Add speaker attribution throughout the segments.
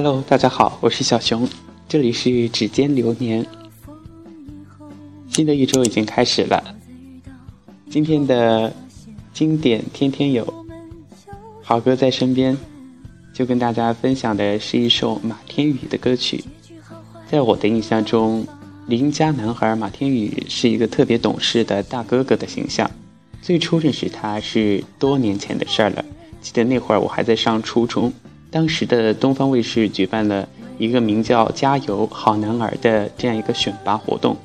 Speaker 1: Hello，大家好，我是小熊，这里是指尖流年。新的一周已经开始了，今天的经典天天有，好歌在身边，就跟大家分享的是一首马天宇的歌曲。在我的印象中，邻家男孩马天宇是一个特别懂事的大哥哥的形象。最初认识他是多年前的事儿了，记得那会儿我还在上初中。当时的东方卫视举办了一个名叫“加油好男儿”的这样一个选拔活动。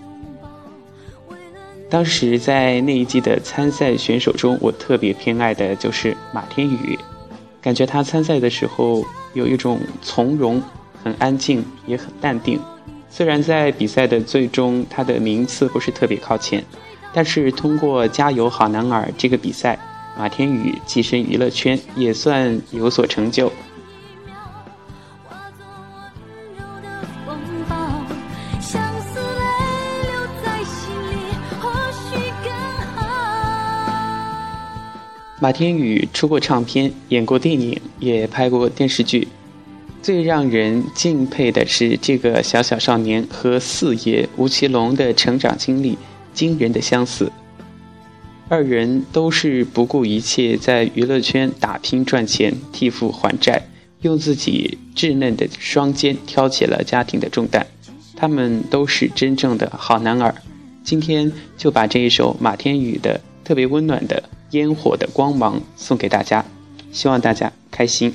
Speaker 1: 当时在那一季的参赛选手中，我特别偏爱的就是马天宇，感觉他参赛的时候有一种从容、很安静，也很淡定。虽然在比赛的最终他的名次不是特别靠前，但是通过“加油好男儿”这个比赛，马天宇跻身娱乐圈也算有所成就。马天宇出过唱片，演过电影，也拍过电视剧。最让人敬佩的是，这个小小少年和四爷吴奇隆的成长经历惊人的相似。二人都是不顾一切在娱乐圈打拼赚钱，替父还债，用自己稚嫩的双肩挑起了家庭的重担。他们都是真正的好男儿。今天就把这一首马天宇的特别温暖的。烟火的光芒送给大家，希望大家开心。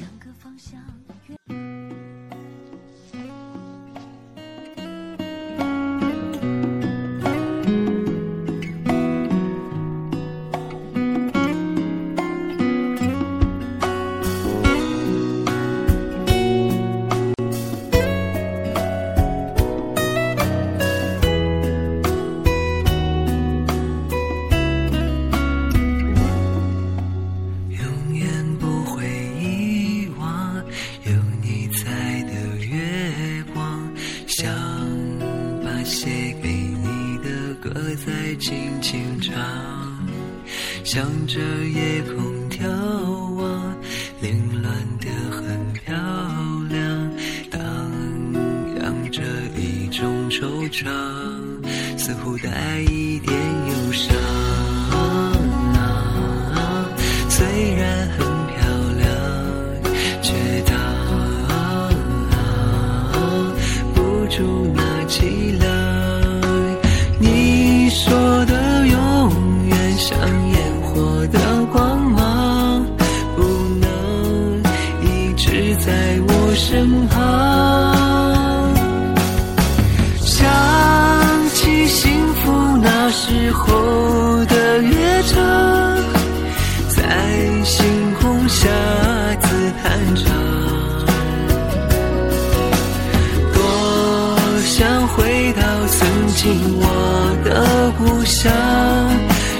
Speaker 2: 轻轻唱向着夜空眺望，凌乱的很漂亮，荡漾着一种惆怅，似乎带一点我的故乡，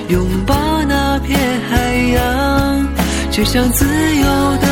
Speaker 2: 拥抱那片海洋，就像自由的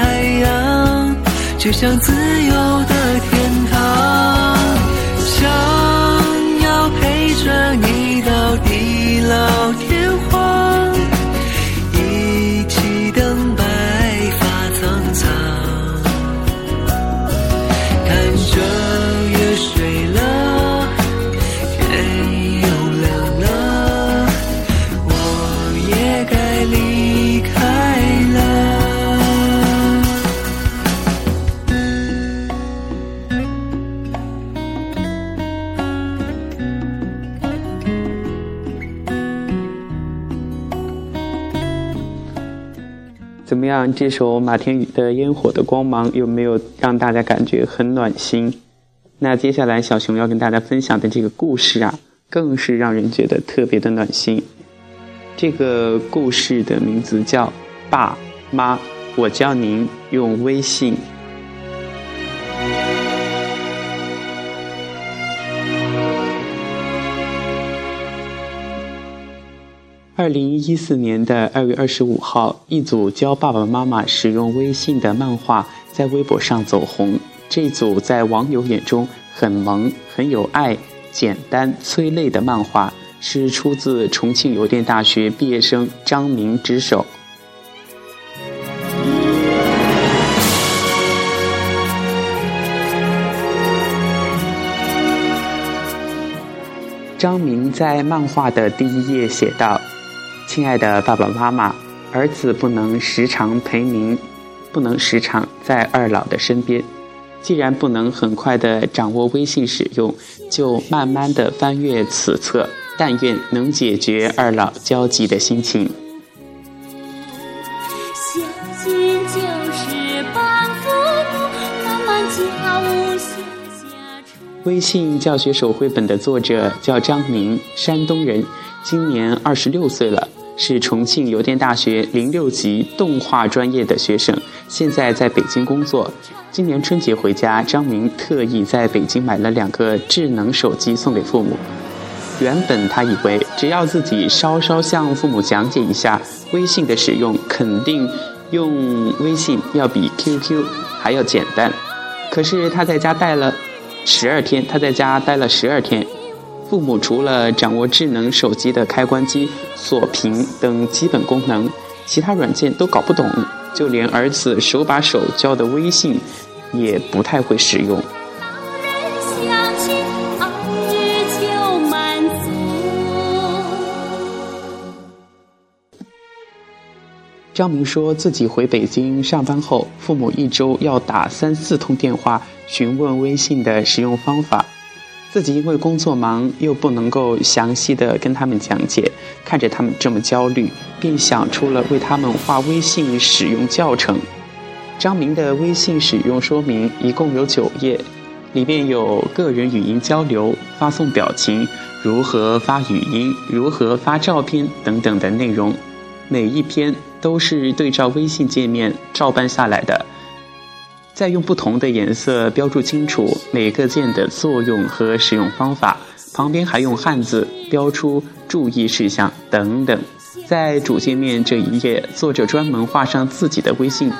Speaker 2: 海洋就像自由的天堂想要陪着你到地老
Speaker 1: 怎么样？这首马天宇的《烟火的光芒》有没有让大家感觉很暖心？那接下来小熊要跟大家分享的这个故事啊，更是让人觉得特别的暖心。这个故事的名字叫《爸妈》，我教您用微信。二零一四年的二月二十五号，一组教爸爸妈妈使用微信的漫画在微博上走红。这组在网友眼中很萌、很有爱、简单催泪的漫画，是出自重庆邮电大学毕业生张明之手。张明在漫画的第一页写道。亲爱的爸爸妈妈，儿子不能时常陪您，不能时常在二老的身边。既然不能很快的掌握微信使用，就慢慢的翻阅此册，但愿能解决二老焦急的心情。微信教学手绘本的作者叫张明，山东人，今年二十六岁了。是重庆邮电大学零六级动画专业的学生，现在在北京工作。今年春节回家，张明特意在北京买了两个智能手机送给父母。原本他以为只要自己稍稍向父母讲解一下微信的使用，肯定用微信要比 QQ 还要简单。可是他在家待了十二天，他在家待了十二天。父母除了掌握智能手机的开关机、锁屏等基本功能，其他软件都搞不懂，就连儿子手把手教的微信，也不太会使用。张明说自己回北京上班后，父母一周要打三四通电话询问微信的使用方法。自己因为工作忙，又不能够详细的跟他们讲解，看着他们这么焦虑，便想出了为他们画微信使用教程。张明的微信使用说明一共有九页，里面有个人语音交流、发送表情、如何发语音、如何发照片等等的内容，每一篇都是对照微信界面照搬下来的。再用不同的颜色标注清楚每个键的作用和使用方法，旁边还用汉字标出注意事项等等。在主界面这一页，作者专门画上自己的微信，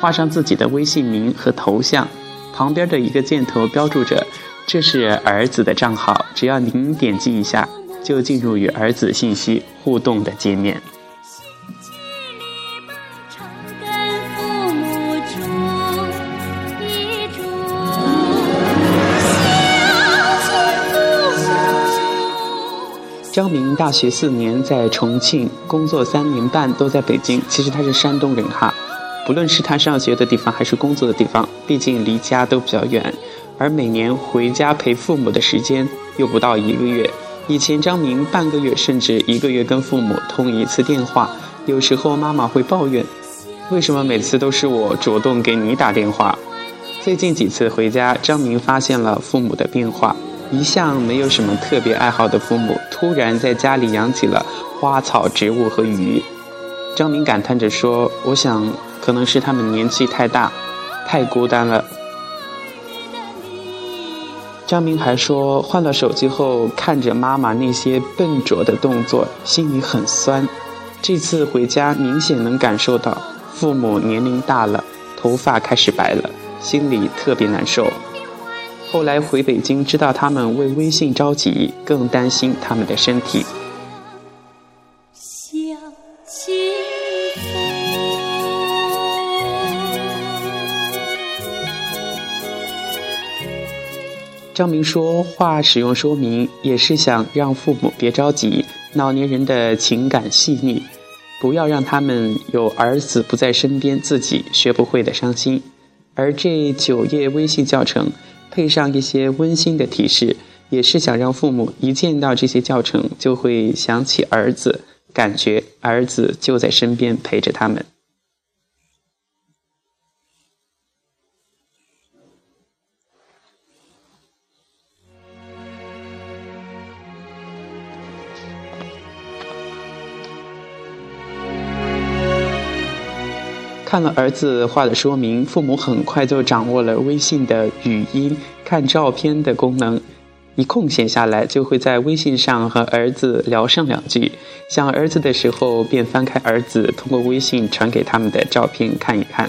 Speaker 1: 画上自己的微信名和头像，旁边的一个箭头标注着这是儿子的账号，只要您点击一下，就进入与儿子信息互动的界面。张明大学四年在重庆工作三年半都在北京。其实他是山东人哈，不论是他上学的地方还是工作的地方，毕竟离家都比较远，而每年回家陪父母的时间又不到一个月。以前张明半个月甚至一个月跟父母通一次电话，有时候妈妈会抱怨，为什么每次都是我主动给你打电话？最近几次回家，张明发现了父母的变化。一向没有什么特别爱好的父母，突然在家里养起了花草植物和鱼。张明感叹着说：“我想，可能是他们年纪太大，太孤单了。”张明还说，换了手机后，看着妈妈那些笨拙的动作，心里很酸。这次回家，明显能感受到父母年龄大了，头发开始白了，心里特别难受。后来回北京，知道他们为微信着急，更担心他们的身体。张明说话使用说明，也是想让父母别着急，老年人的情感细腻，不要让他们有儿子不在身边，自己学不会的伤心。而这九页微信教程。配上一些温馨的提示，也是想让父母一见到这些教程就会想起儿子，感觉儿子就在身边陪着他们。看了儿子画的说明，父母很快就掌握了微信的语音看照片的功能。一空闲下来，就会在微信上和儿子聊上两句。想儿子的时候，便翻开儿子通过微信传给他们的照片看一看。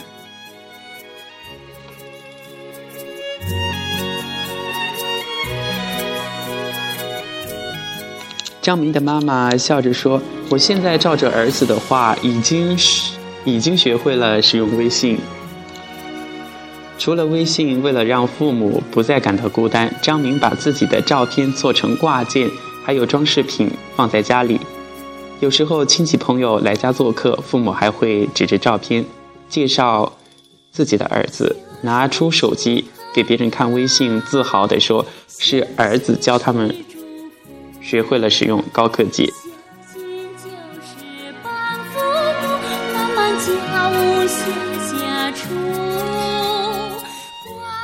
Speaker 1: 张明的妈妈笑着说：“我现在照着儿子的话，已经是已经学会了使用微信。除了微信，为了让父母不再感到孤单，张明把自己的照片做成挂件，还有装饰品放在家里。有时候亲戚朋友来家做客，父母还会指着照片介绍自己的儿子，拿出手机给别人看微信，自豪地说是儿子教他们。”学会了使用高科技。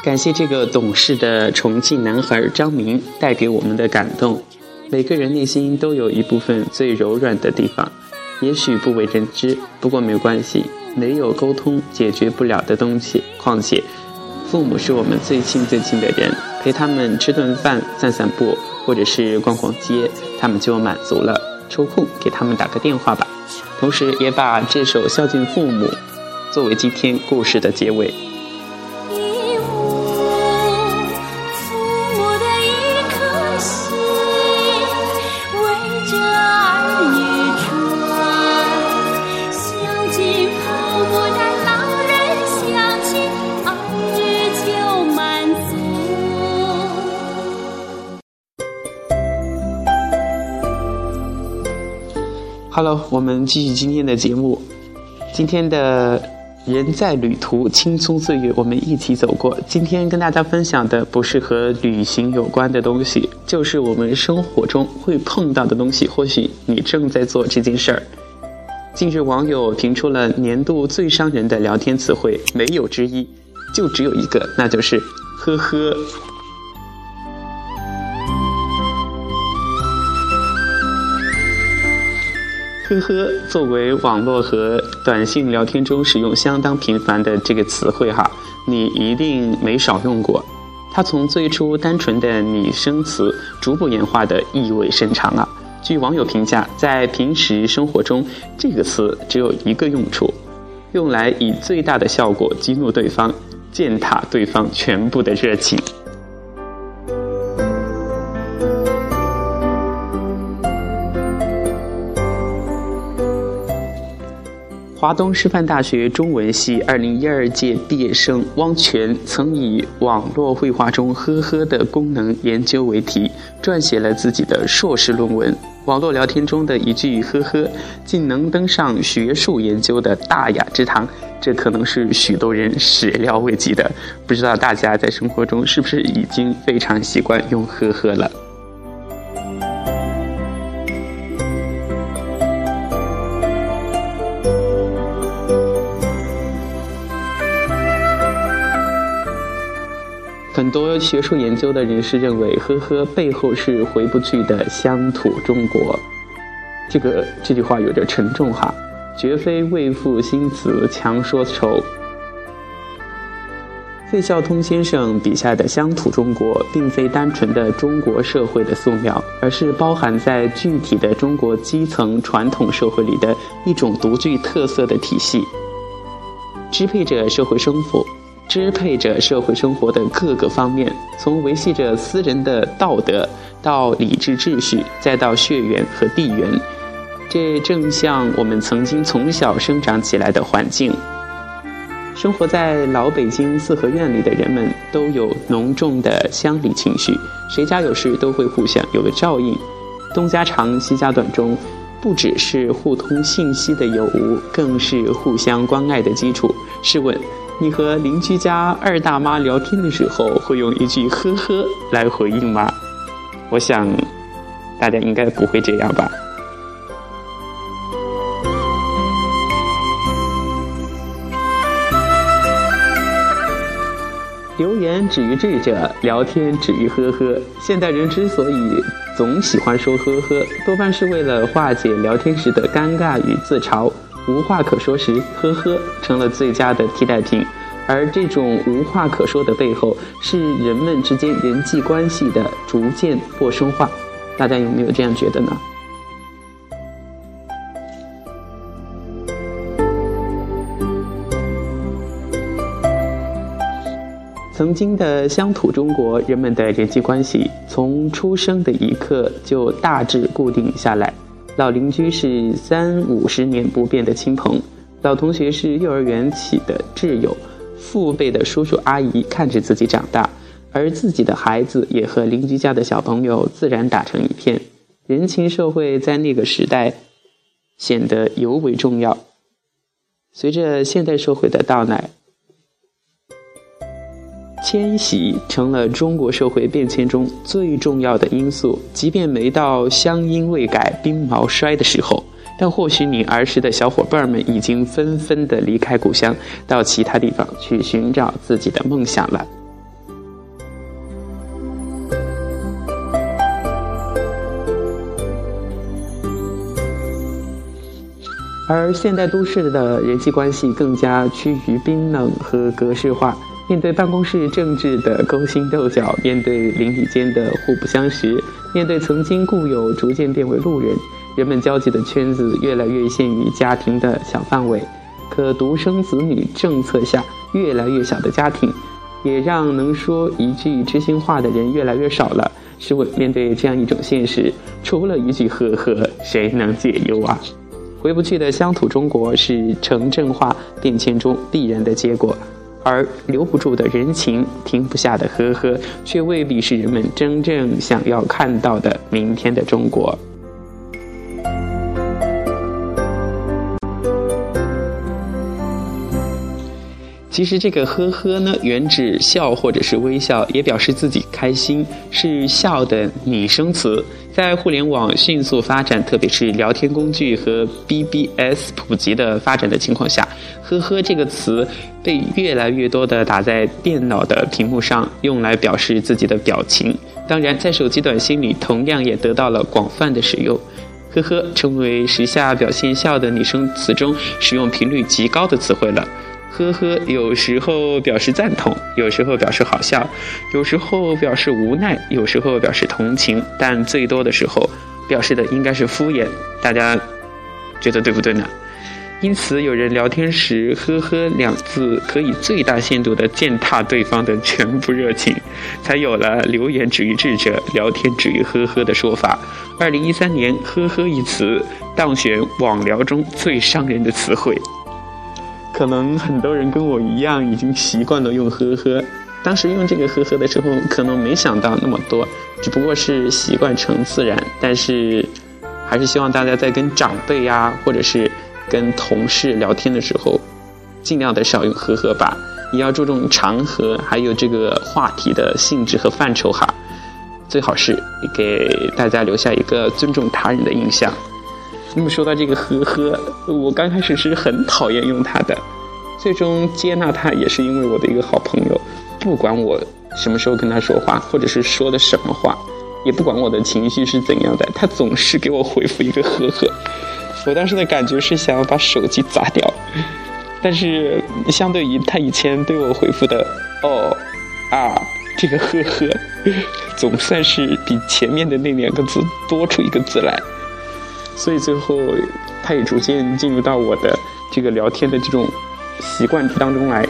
Speaker 1: 感谢这个懂事的重庆男孩张明带给我们的感动。每个人内心都有一部分最柔软的地方，也许不为人知，不过没关系。没有沟通解决不了的东西。况且，父母是我们最亲最亲的人，陪他们吃顿饭，散散步。或者是逛逛街，他们就满足了。抽空给他们打个电话吧，同时也把这首《孝敬父母》作为今天故事的结尾。Hello，我们继续今天的节目。今天的人在旅途，青葱岁月，我们一起走过。今天跟大家分享的不是和旅行有关的东西，就是我们生活中会碰到的东西。或许你正在做这件事儿。近日，网友评出了年度最伤人的聊天词汇，没有之一，就只有一个，那就是“呵呵”。呵呵，作为网络和短信聊天中使用相当频繁的这个词汇哈，你一定没少用过。它从最初单纯的拟声词，逐步演化的意味深长啊。据网友评价，在平时生活中，这个词只有一个用处，用来以最大的效果激怒对方，践踏对方全部的热情。华东师范大学中文系二零一二届毕业生汪泉曾以网络绘画中“呵呵”的功能研究为题，撰写了自己的硕士论文。网络聊天中的一句“呵呵”，竟能登上学术研究的大雅之堂，这可能是许多人始料未及的。不知道大家在生活中是不是已经非常习惯用“呵呵”了？学术研究的人士认为，“呵呵”背后是回不去的乡土中国。这个这句话有点沉重哈，绝非为赋新词强说愁。费孝通先生笔下的乡土中国，并非单纯的中国社会的素描，而是包含在具体的中国基层传统社会里的一种独具特色的体系，支配着社会生活。支配着社会生活的各个方面，从维系着私人的道德，到理智秩序，再到血缘和地缘，这正像我们曾经从小生长起来的环境。生活在老北京四合院里的人们都有浓重的乡里情绪，谁家有事都会互相有个照应。东家长西家短中，不只是互通信息的有无，更是互相关爱的基础。试问？你和邻居家二大妈聊天的时候，会用一句“呵呵”来回应吗？我想，大家应该不会这样吧。留言止于智者，聊天止于呵呵。现代人之所以总喜欢说呵呵，多半是为了化解聊天时的尴尬与自嘲。无话可说时，呵呵成了最佳的替代品。而这种无话可说的背后，是人们之间人际关系的逐渐陌生化。大家有没有这样觉得呢？曾经的乡土中国，人们的人际关系从出生的一刻就大致固定下来。老邻居是三五十年不变的亲朋，老同学是幼儿园起的挚友，父辈的叔叔阿姨看着自己长大，而自己的孩子也和邻居家的小朋友自然打成一片。人情社会在那个时代显得尤为重要。随着现代社会的到来。迁徙成了中国社会变迁中最重要的因素。即便没到乡音未改、鬓毛衰的时候，但或许你儿时的小伙伴们已经纷纷的离开故乡，到其他地方去寻找自己的梦想了。而现代都市的人际关系更加趋于冰冷和格式化。面对办公室政治的勾心斗角，面对邻里间的互不相识，面对曾经故友逐渐变为路人，人们交际的圈子越来越限于家庭的小范围。可独生子女政策下，越来越小的家庭，也让能说一句知心话的人越来越少了。试问，面对这样一种现实，除了一句呵呵，谁能解忧啊？回不去的乡土中国，是城镇化变迁中必然的结果。而留不住的人情，停不下的呵呵，却未必是人们真正想要看到的明天的中国。其实这个呵呵呢，原指笑或者是微笑，也表示自己开心，是笑的拟声词。在互联网迅速发展，特别是聊天工具和 BBS 普及的发展的情况下，呵呵这个词被越来越多的打在电脑的屏幕上，用来表示自己的表情。当然，在手机短信里，同样也得到了广泛的使用。呵呵，成为时下表现笑的拟声词中使用频率极高的词汇了。呵呵，有时候表示赞同，有时候表示好笑，有时候表示无奈，有时候表示同情，但最多的时候表示的应该是敷衍。大家觉得对不对呢？因此，有人聊天时“呵呵”两字可以最大限度地践踏对方的全部热情，才有了“留言止于智者，聊天止于呵呵”的说法。二零一三年，“呵呵”一词当选网聊中最伤人的词汇。可能很多人跟我一样，已经习惯了用呵呵。当时用这个呵呵的时候，可能没想到那么多，只不过是习惯成自然。但是，还是希望大家在跟长辈呀，或者是跟同事聊天的时候，尽量的少用呵呵吧。也要注重场合，还有这个话题的性质和范畴哈。最好是给大家留下一个尊重他人的印象。那么说到这个呵呵，我刚开始是很讨厌用它的，最终接纳它也是因为我的一个好朋友，不管我什么时候跟他说话，或者是说的什么话，也不管我的情绪是怎样的，他总是给我回复一个呵呵。我当时的感觉是想要把手机砸掉，但是相对于他以前对我回复的哦啊这个呵呵，总算是比前面的那两个字多出一个字来。所以最后，他也逐渐进入到我的这个聊天的这种习惯当中来。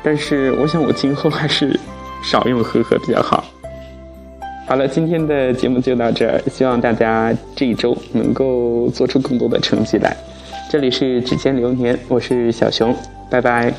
Speaker 1: 但是，我想我今后还是少用呵呵比较好。好了，今天的节目就到这儿，希望大家这一周能够做出更多的成绩来。这里是指尖流年，我是小熊，拜拜。